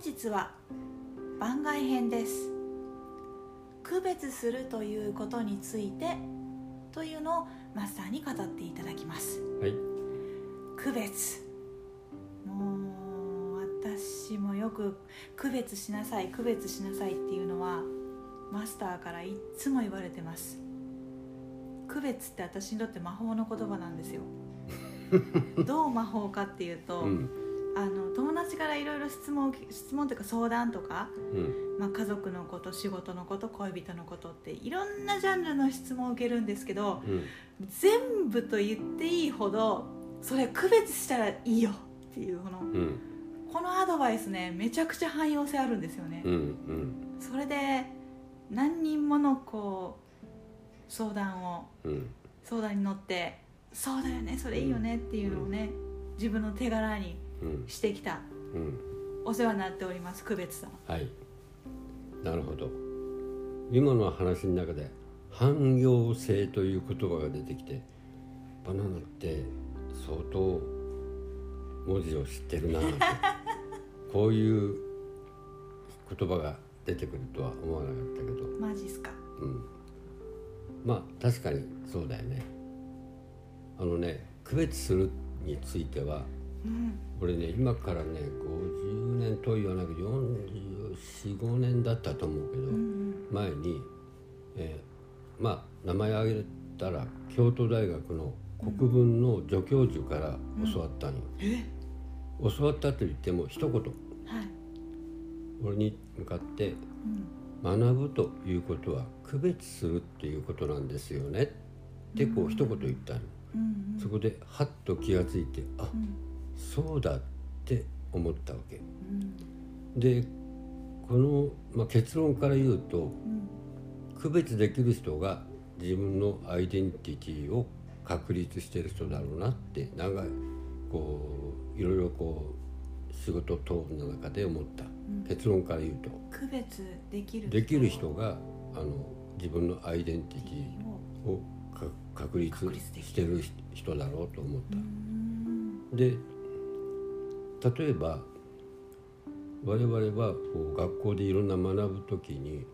本日は番外編です。区別するということについてというのをマスターに語っていただきます。はい。区別。もう私もよく区別しなさい区別しなさいっていうのはマスターからいっつも言われてます。区別って私にとって魔法の言葉なんですよ。どう魔法かっていうと、うんあの友達からいろいろ質問質問というか相談とか、うん。まあ、家族のこと仕事のこと恋人のことっていろんなジャンルの質問を受けるんですけどうん。全部と言っていいほどそれ区別したらいいよっていうこのうん。このアドバイスねめちゃくちゃ汎用性あるんですよね。うんうん。それで何人ものこう相談をうん。相談に乗ってそうだよねそれいいよねっていうのをね自分の手柄にうんしてきた。うん。お世話になっております区別さん。はい。なるほど。今の話の中で汎用性という言葉が出てきてバナナって相当文字を知ってるな こういう言葉が出てくるとは思わなかったけど。マジっすか。うん。まあ確かにそうだよね。あのね区別するについてはうん。俺ね今からね50年と言わないけど4445年だったと思うけど、うん前に、えーまあ名前挙げたら京都大学の国文の助教授から教わったんよ、え？教わったと言っても一言。はい。俺に向かってうん。学ぶということは区別するっていうことなんですよね。ってこう一言言ったの、うんうん。そこでハッと気がついてあうんそうだって思ったわけ。うん。でこの、まあ、結論から言うとうん。区別できる人が自分のアイデンティティを確立してる人だろうなって長いこういろいろこう仕事等の中で思った、ん。結論から言うと。区別できるできる人があの自分のアイデンティティを確立してる人だろうと思っうた。ん。で例えば我々はこう学校でいろんな学ぶ時に、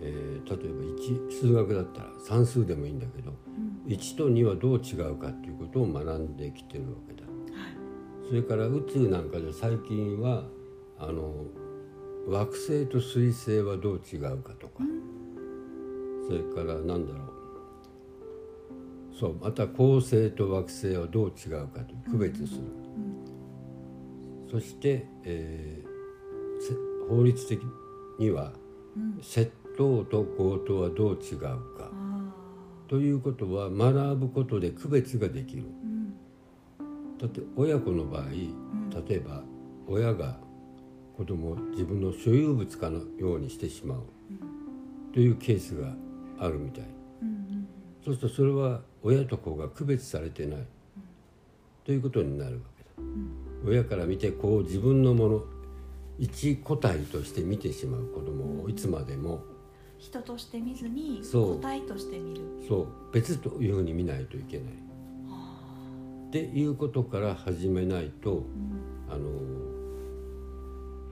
えー例えば1数学だったら算数でもいいんだけどうん。1と2はどう違うかっていうことを学んできてるわけだ。はい。それから宇宙なんかで最近はあの惑星と彗星はどう違うかとか。それからなんだろう。そうまた恒星と惑星はどう違うかと区別する。そして、えーせ法律的にはうん。窃盗と強盗はどう違うか。あということは学ぶことで区別ができる。ーうん。だって親子の場合ん。例えば親が子供を自分の所有物かのようにしてしまう。というケースがあるみたい。うんうんそうするとそれは親と子が区別されてない。ということになるわけだ親から見てこう自分のもの一個体として見てしまう子供をいつまでも。人として見ずに個体として見る。そう。別というふうに見ないといけない。っていうことから始めないとうん。あの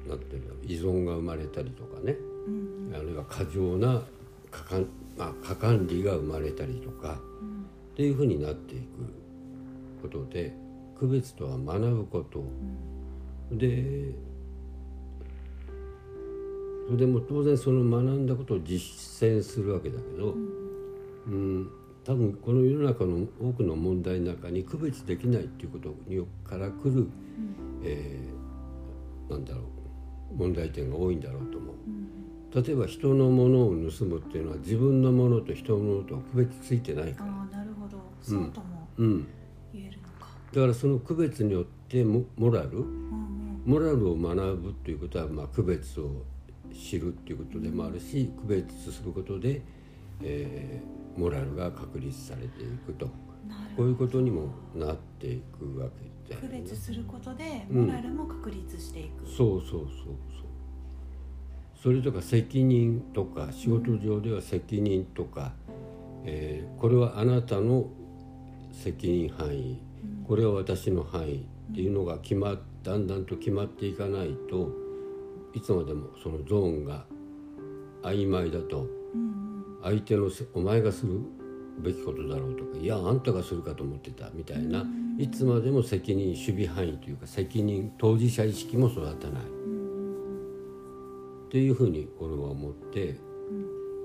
なんていうの依存が生まれたりとかね。うんあるいは過剰な過管,、まあ、過管理が生まれたりとか。うん。っていうふうになっていくことで区別とは学ぶこと。でそれでも当然その学んだことを実践するわけだけど、うん、多分この世の中の多くの問題の中に区別できないっていうことにから来る、えーなんだろう問題点が多いんだろうと思う。例えば人のものを盗むっていうのは自分のものと人のものと区別ついてないから、ああなるほど。そうともうん、だからその区別によってモモラル？うんうん。モラルを学ぶということは、まあ、区別を知るっていうことでもあるし、区別することで、えーモラルが確立されていくと。こういうことにもなっていくわけで、区別することでうん。モラルも確立していく、そうそうそうそう。それとか責任とか仕事上では責任とか、えーこれはあなたの責任範囲これは私の範囲っていうのが決まっだんだんと決まっていかないといつまでもそのゾーンが曖昧だと相手のお前がするべきことだろうとかいやあんたがするかと思ってたみたいな、いつまでも責任守備範囲というか責任当事者意識も育たない、っていうふうに俺は思って、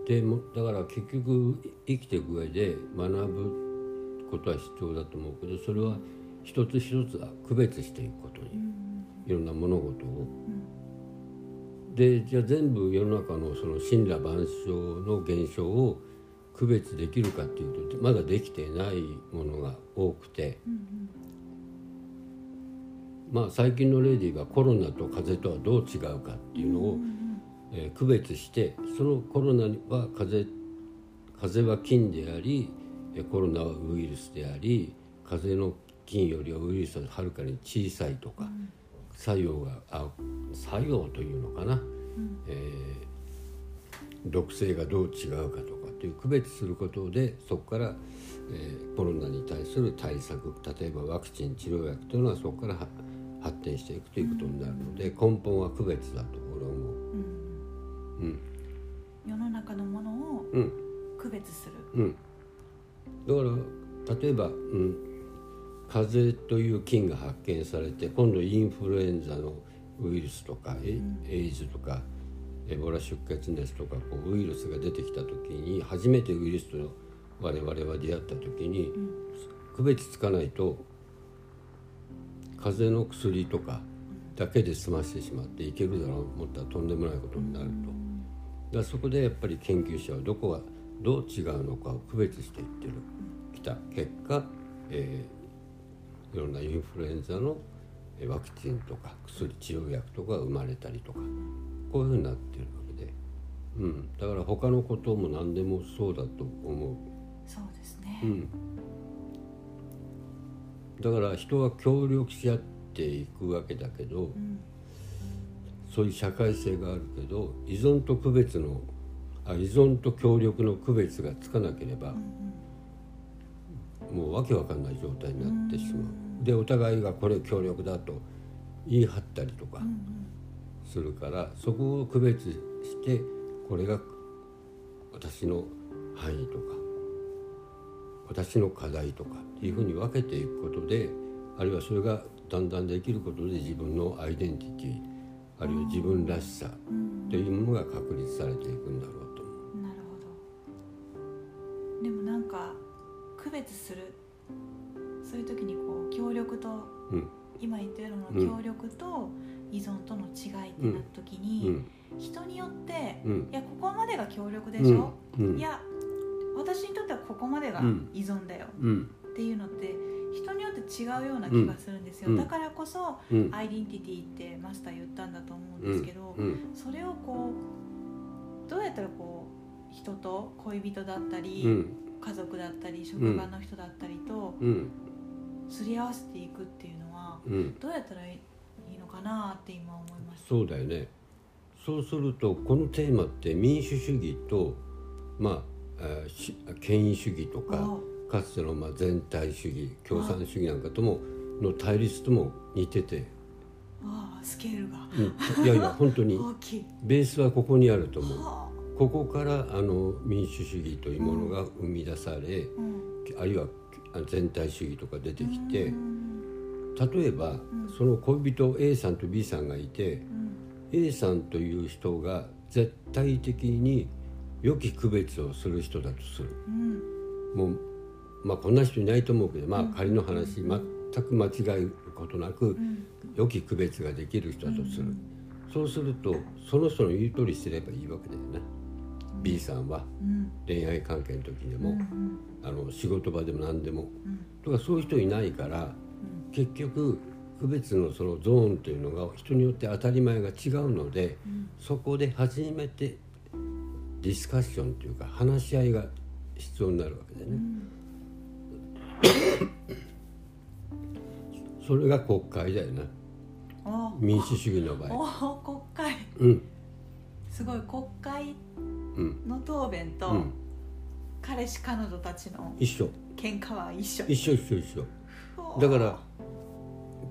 でもだから結局生きていく上で学ぶことは必要だと思うけどそれは一つ一つ区別していくことに、いろんな物事を。でじゃあ全部世の中のその神羅万象の現象を区別できるかっていうとまだできてないものが多くて、まあ最近の例で言えばコロナと風邪とはどう違うかっていうのを、えー区別してそのコロナは風邪風邪は菌でありえーコロナはウイルスであり風邪の菌よりはウイルスははるかに小さいとか、作用があ作用というのかな、えー毒性がどう違うかとかっていう区別することでそこから、えーコロナに対する対策例えばワクチン治療薬というのはそこからは発展していくということになるので根本は区別だと俺は思う。うん。世の中のものをうん。区別する、うん、だから例えば、うん、風邪という菌が発見されて今度インフルエンザのウイルスとかエエイズとかエボラ出血熱とかこうウイルスが出てきた時に初めてウイルスと我々は出会った時に、区別つかないと風邪の薬とかだけで済ましてしまっていけるだろうと思ったらとんでもないことになると。だそこでやっぱり研究者はどこがどう違うのかを区別していってる。きた。結果、えーいろんなインフルエンザのえーワクチンとか薬治療薬とかが生まれたりとか。こういうふうになってるわけで、うん、だから他のことも何でもそうだと思う。そうですね、うん、だから人は協力し合っていくわけだけど、そういう社会性があるけど依存と区別のあ依存と協力の区別がつかなければ、もうわけわかんない状態になってしまう。でお互いがこれ協力だと言い張ったりとかするから、そこを区別してこれが私の範囲とか私の課題とかっていうふうに分けていくことであるいはそれがだんだんできることで自分のアイデンティティあるいは自分らしさっていうものが確立されていくんだろう。区別する。そういう時にこう協力とうん。今言ったよううん。な協力と依存との違いってなった時うに、ん。人によって、うん。いやここまでが協力でうんしょ、うん。いや私にとってはここまでがうん。依存だようん。っていうのって人によって違うような気がするんですよ、うん。だからこそうん。アイデンティティってマスター言ったんだと思うんですけど、うん。それをこうどうやったらこう人と恋人だったり、うん家族だったり職場の人だったりとうんすり合わせていくっていうのはうん。どうやったらいいのかなって今思います。そうだよね。そうするとこのテーマって民主主義とまあ権威主義とかかつてのまあ全体主義共産主義なんかともの対立とも似てて、ああスケールが。うん、いやいや本当に。大きい。ベースはここにあると思う。はここからあの民主主義というものが生み出され、あるいはあ全体主義とか出てきてうん。例えば、その恋人 A さんと B さんがいて、うん。A さんという人が絶対的に良き区別をする人だとする。うん。もうまあこんな人いないと思うけどまあ仮の話全く間違えることなくうん。良き区別ができる人だとする。そうするとその人の言う通りすればいいわけだよね B さんはうん。恋愛関係の時でもうんあの仕事場でも何でもうん。とかそういう人いないから結局区別のそのゾーンというのが人によって当たり前が違うので、そこで初めてディスカッションというか話し合いが必要になるわけでね、それが国会だよねお民主主義の場合。お国会。うん。すごい国会うんの答弁と、うん。彼氏彼女たちの一緒。喧嘩は一緒。一緒一緒一緒。だから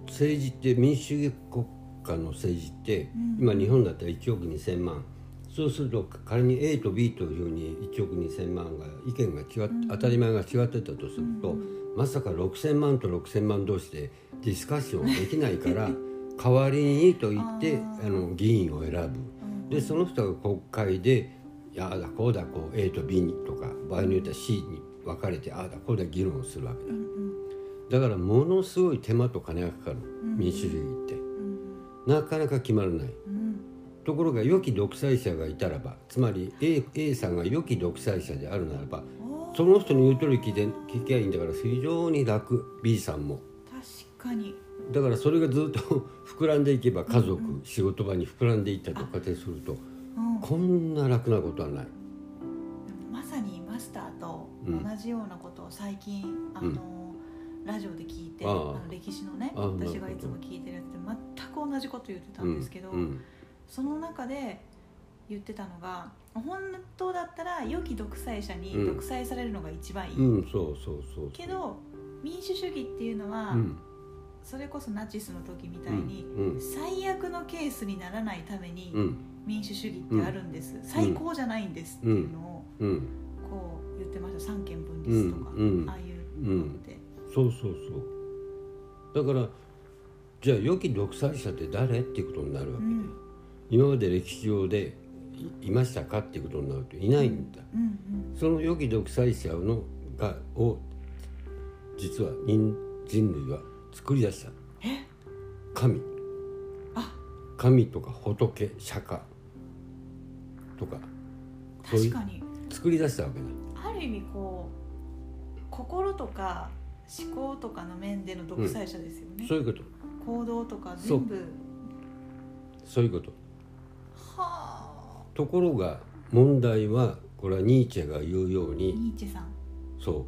政治って民主主義国家の政治って、うん。今日本だったら1億2,000万。そうすると仮に A と B というふうに1億2,000万が意見が違っ、うん。当たり前が違ってたとすると、まさか6,000万と6,000万同士でディスカッションできないから 代わりにと言ってあの議員を選ぶ。うん。でその人が国会で「いやああだこうだこう A と B に」とか場合によっては C に分かれてああだこうだ議論をするわけだ。うんうん。だからものすごい手間と金がかかる。うん。民主主義って。うんなかなか決まらない。うん。ところが良き独裁者がいたらばつまり A, A さんが良き独裁者であるならばその人の言う通り聞いて聞きゃいいんだから非常に楽。B さんも。確かに。だからそれがずっと 膨らんでいけば家族、仕事場に膨らんでいったりとかでするとうんこんな楽なことはない。まさにマスターと同じようなことを最近、あのラジオで聞いてあの歴史のね私がいつも聞いてるやつで全く同じこと言ってたんですけど、うんうん。その中で言ってたのが本当だったら良き独裁者にうん。独裁されるのが一番いい、うんそうそうそう。けど民主主義っていうのは、うん。それこそナチスの時みたいに、うんうん。最悪のケースにならないためにうん民主主義ってあるんです、最高じゃないんですっていうのをうん。こう言ってました。三権分立とか、ああいうのって、そうそうそう。だからじゃあ良き独裁者って誰っていうことになるわけで、うん。今まで歴史上でいいましたかっていうことになるといないんだ、その良き独裁者のがを実は人人類は作り出した。え？神。あ。神とか仏釈迦とか確かに。作り出したわけだ。ある意味こう心とか思考とかの面での独裁者ですよね、そういうこと。行動とか全部。そういうこと。はあ。ところが問題はこれはニーチェが言うようにニーチェさん、そう。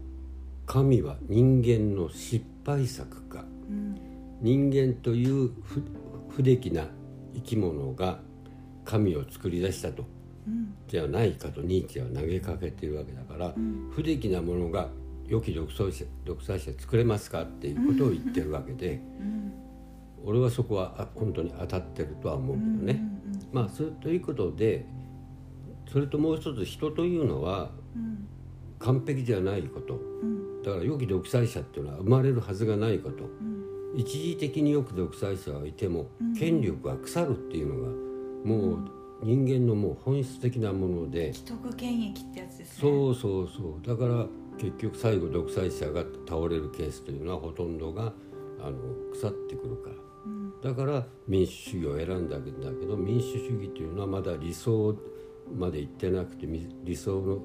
神は人間の失敗作か。うん。人間という不不出来な生き物が神を作り出したとうんじゃないかとニーチェは投げかけているわけだから、うん。不出来なものが良き独裁者独裁者作れますかっていうことを言ってるわけで、うん。俺はそこはあ本当に当たってるとは思うけどね。うん。まあそれということでそれともう一つ人というのはうん。完璧じゃないこと。うん。だから良き独裁者っていうのは生まれるはずがないこと。うん。一時的に良き独裁者がいてもうん。権力が腐るっていうのがもう人間のもう本質的なもので。既得権益ってやつですね。そうそうそう。だから結局最後独裁者が倒れるケースというのはほとんどがあの腐ってくるから。うん。だから民主主義を選んだわけだけど民主主義というのはまだ理想まで行ってなくてみ理想の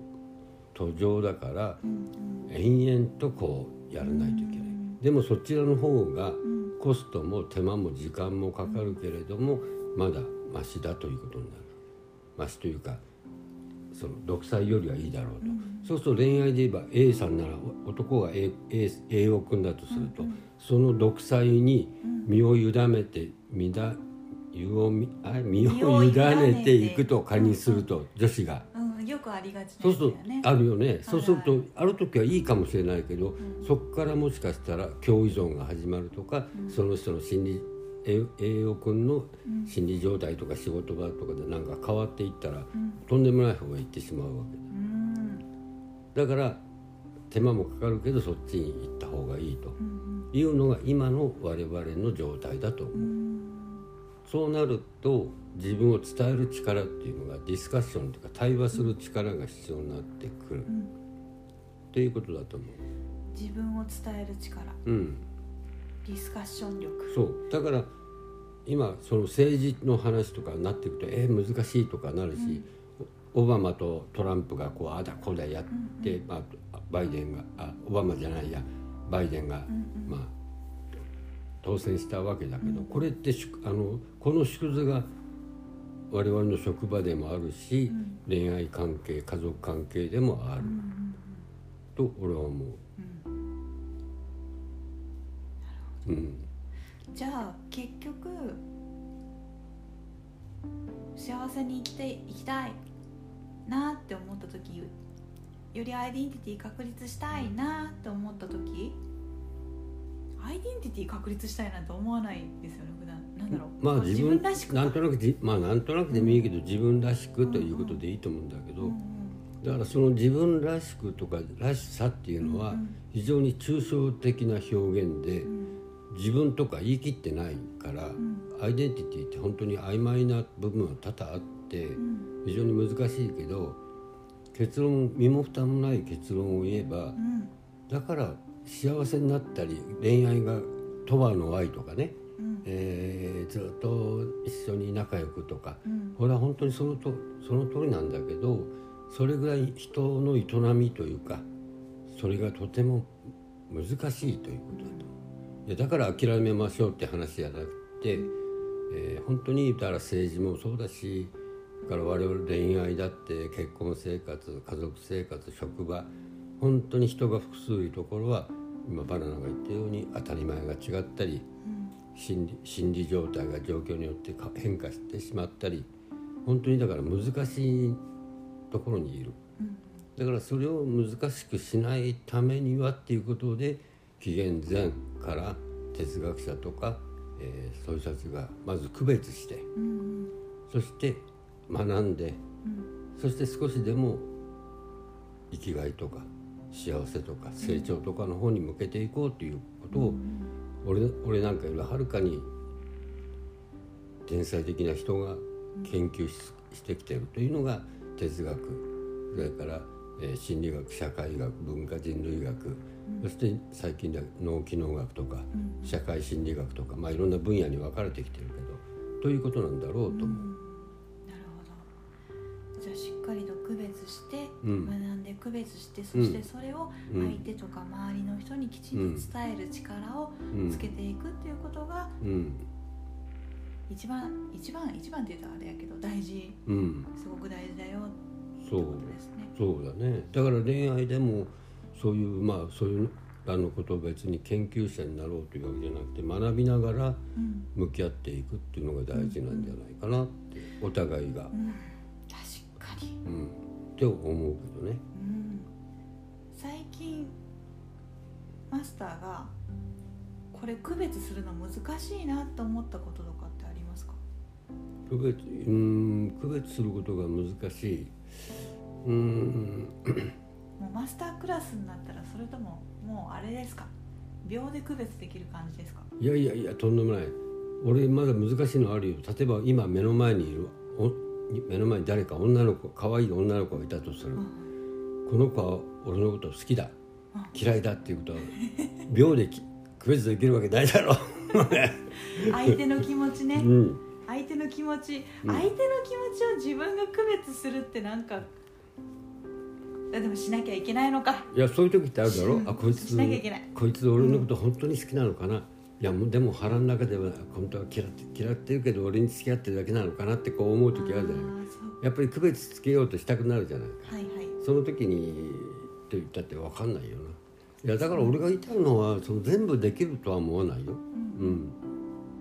途上だからうん。延々とこうやらないといけない。うん。でもそちらの方がうん。コストも手間も時間もかかるけれどもまだマシだということになるマシというかその独裁よりはいいだろうと、うんそうすると恋愛で言えば A さんならお男が A, A, A を組んだとすると、うんその独裁にうん。身を委ねて身だ身を身身をを委委ねていくと仮にすると女子が。うんよくありがちなそうするとあるよね、そうするとはいある時はいいかもしれないけど、ん。そこからもしかしたら共依存が始まるとか、うん。その人の心理栄栄養君のうん。心理状態とか仕事場とかでなんか変わっていったら、うん。とんでもない方が行ってしまうわけ。うん。だだから手間もかかるけどそっちに行った方がいいとうんいうのが今の我々の状態だと思う、うん。そうなると自分を伝える力っていうのがディスカッションというか対話する力が必要になってくる、うん。っていうことだと思自分を伝える力。ううんディスカッション力。そう。だから今その政治の話とかになっていくとえー難しいとかなるし、オバマとトランプがこうああだこうだやって、まあ、バイデンがあオバマじゃないやバイデンが、うんうん。まあ、当選したわけだけど、これってしあのこの縮図が我々の職場でもあるし、うん。恋愛関係家族関係でもある、うん。と俺は思う。うん。じゃあ結局幸せに生きていきたいなって思った時よりアイデンティティ確立したいなって思った時アイデンティティ確立したいなんて思わないですよね普段。なんだろう。まあ自分らしく。かなんとなくじまあなんとなくでもいいけど、自分らしくということでいいと思うんだけど、うんうん。だからその自分らしくとからしさっていうのはうん非常に抽象的な表現でうん自分とか言い切ってないからん。アイデンティティって本当に曖昧な部分は多々あってうん。非常に難しいけど結論身も蓋もない結論を言えばうん。だから幸せになったり恋愛が鳥羽の愛とかね、うん。えーずっと一緒に仲良くとかうん。これは本当にそのとその通りなんだけどそれぐらい人の営みというかそれがとても難しいということだといやだから諦めましょうって話じゃなくて、えー本当にだから政治もそうだしから我々恋愛だって結婚生活家族生活職場本当に人が複数いるところは今バナナが言ったように当たり前が違ったり心理心理状態が状況によってか変化してしまったり本当にだから難しいところにいる。うん。だからそれを難しくしないためにはっていうことで紀元前から哲学者とか、えーそういう人たちがまず区別してうんそして学んでうん。そして少しでも生きがいとか幸せとか成長とかの方に向けていこうということを、俺俺なんかよりはるかに天才的な人が研究ししてきているというのが哲学。それから、えー心理学社会学文化人類学、そして最近では脳機能学とか、うん。社会心理学とか、まあ、いろんな分野に分かれてきてるけどということなんだろうと思う。なるほど。じゃあしっかりと区別して、うん。学んで区別してそしてそれをうん。相手とか周りの人にきちんと伝える力をうん。つけていくっていうことがうん。一番一番一番って言うとあれやけど大事うん。すごく大事だよってそうことですね。そうだね。だから恋愛でもそういうまあそういうあのことを別に研究者になろうというわけじゃなくて学びながらうん。向き合っていくっていうのが大事なんじゃないかなってお互いが、うん、確かに、うん、って思うけどね。うん、最近マスターがこれ区別するの難しいなと思ったこととかってありますか？区別うん区別することが難しい。うんもうマスタークラスになったらそれとももうあれですか？秒で区別できる感じですか？いやいやいやとんでもない。俺まだ難しいのあるよ。例えば今目の前にいるお目の前に誰か女の子可愛い女の子がいたとする、この子は俺のこと好きだ。嫌いだっていうことは秒でき区別できるわけないだろう。相手の気持ちね、うん。相手の気持ち、うん相手の気持ちを自分が区別するってなんかあでもしなきゃいけないのか。いやそういう時ってあるだろ、うん。あこいつこいつ俺のこと本当に好きなのかな、いやもうでも腹の中では本当は嫌って嫌ってるけど俺に付き合ってるだけなのかなってこう思う時あるじゃない。やっぱり区別つけようとしたくなるじゃない。はいはい。その時にって言ったって分かんないよな。いやだから俺が言いたいのはその全部できるとは思わないよ、うん、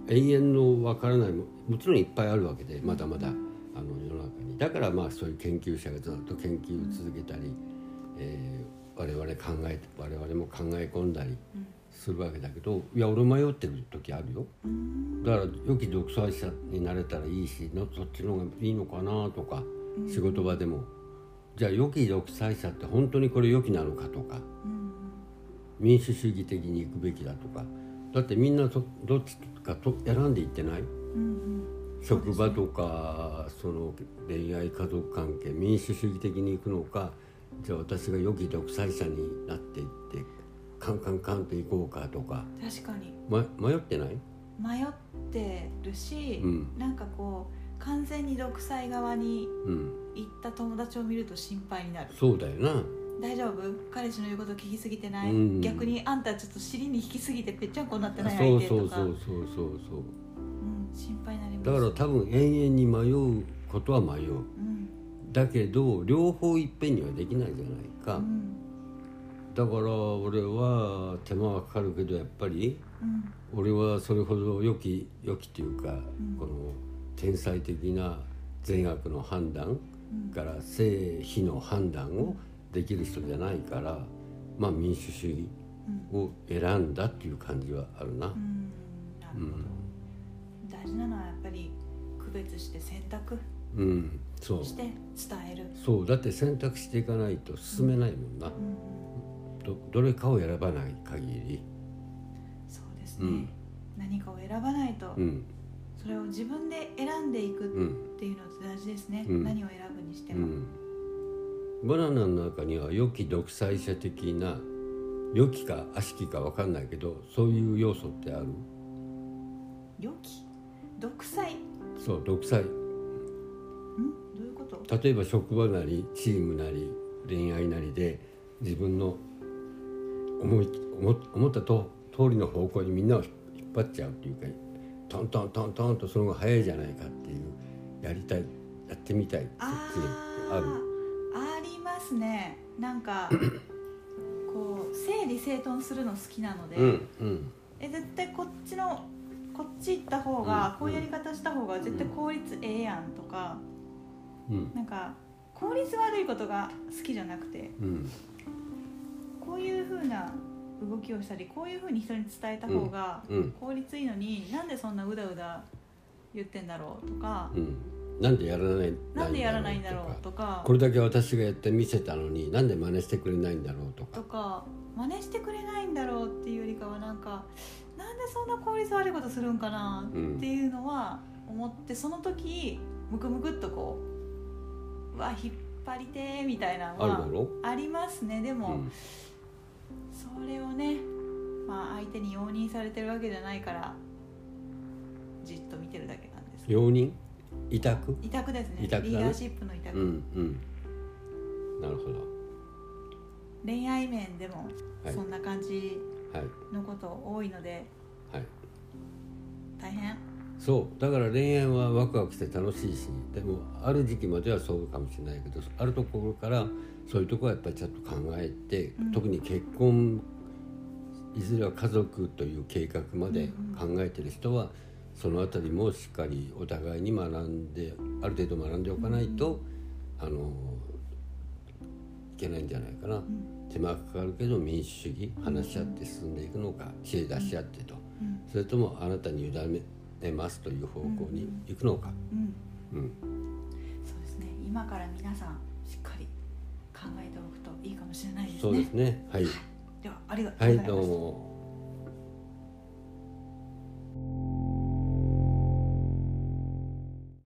永遠の分からないももちろんいっぱいあるわけでまだまだ。あの世の中にだからまあそういう研究者がずっと研究を続けたり、えー我々考えて我々も考え込んだりするわけだけどいや俺迷ってる時あるよ。だから良き独裁者になれたらいいしのそっちの方がいいのかなとか仕事場でも。じゃあ良き独裁者って本当にこれ良きなのかとかうん。民主主義的に行くべきだとか。だってみんなそどっちかと選んでいってない？うん職場とかその恋愛家族関係民主主義的に行くのかじゃあ私が良き独裁者になっていってカンカンカンと行こうかとか、うん確かに。ま、迷ってない？迷ってるし、うん。なんかこう完全に独裁側にうん行った友達を見ると心配になる。そうだよな。大丈夫？彼氏の言うこと聞きすぎてない、うん。逆にあんたちょっと尻に引きすぎてぺっちゃんこになってあないそうそう相手とか。そうそうそうそうう。ん、心配になります。だから多分永遠に迷うことは迷う。うん。だけど両方いっぺんにはできないじゃないか、うん。だから俺は手間はかかるけどやっぱりうん。俺はそれほど良き良きというか、ん。この天才的な善悪の判断から正非の判断をできる人じゃないからまあ民主主義を選んだっていう感じはあるな。うん。なるほど、大事なのはやっぱり区別して選択うん、そう。して伝える、そうだって選択していかないと進めないもんな、うん、どどれかを選ばない限り。そうですね、うん。何かを選ばないと、うん。それを自分で選んでいくうん。っていうのって大事ですね、うん。何を選ぶにしても、うん。バナナの中には良き独裁者的な良きか悪しきか分かんないけどそういう要素ってある？良き？独裁。んそう独裁。どういうこと？例えば職場なりチームなり恋愛なりで自分の思い思思ったと通りの方向にみんなを引っ張っちゃうっていうかトントントントンとその方が早いじゃないかっていうやりたいやってみたいそっあちにってある。ありますね。なんかこう整理整頓するの好きなので、うんうん。え絶対こっちのこっち行った方が、うん。こういうやり方した方が絶対効率ええやんとか、うん。なんか効率悪いことが好きじゃなくてうん。こういう風な動きをしたりこういう風に人に伝えた方がうん。効率いいのに、なんでそんなうだうだ言ってんだろうとか、うん。なんでやらないなんでやらないんだろうとかとか。これだけ私がやって見せたのになんで真似してくれないんだろうとか。とか真似してくれないんだろうっていうよりかはなんかなんでそんな効率悪いことするんかなっていうのは思ってその時ムクムクっとこううわ引っ張りてーみたいなのはありますね。でも、うん。それをねまあ相手に容認されてるわけじゃないからじっと見てるだけなんです。容認？委託？委託ですね。ね。リーダーシップの委託、うんうん。なるほど恋愛面でもはい。そんな感じはい。のこと多いのではい。大変？そう。だから恋愛はワクワクして楽しいしでもある時期まではそうかもしれないけどあるところからそういうところはやっぱりちゃんと考えて、うん。特に結婚いずれは家族という計画まで考えてる人は、そのあたりもしっかりお互いに学んである程度学んでおかないと、あのいけないんじゃないかな、手間がかかるけど民主主義話し合って進んでいくのか知恵出し合ってと、うん。それともあなたに委ねますという方向に行くのか、うん。うん、そうですね。今から皆さんしっかり考えておくといいかもしれないですね。そうですね。はい。ではありがとうはいございます、どうも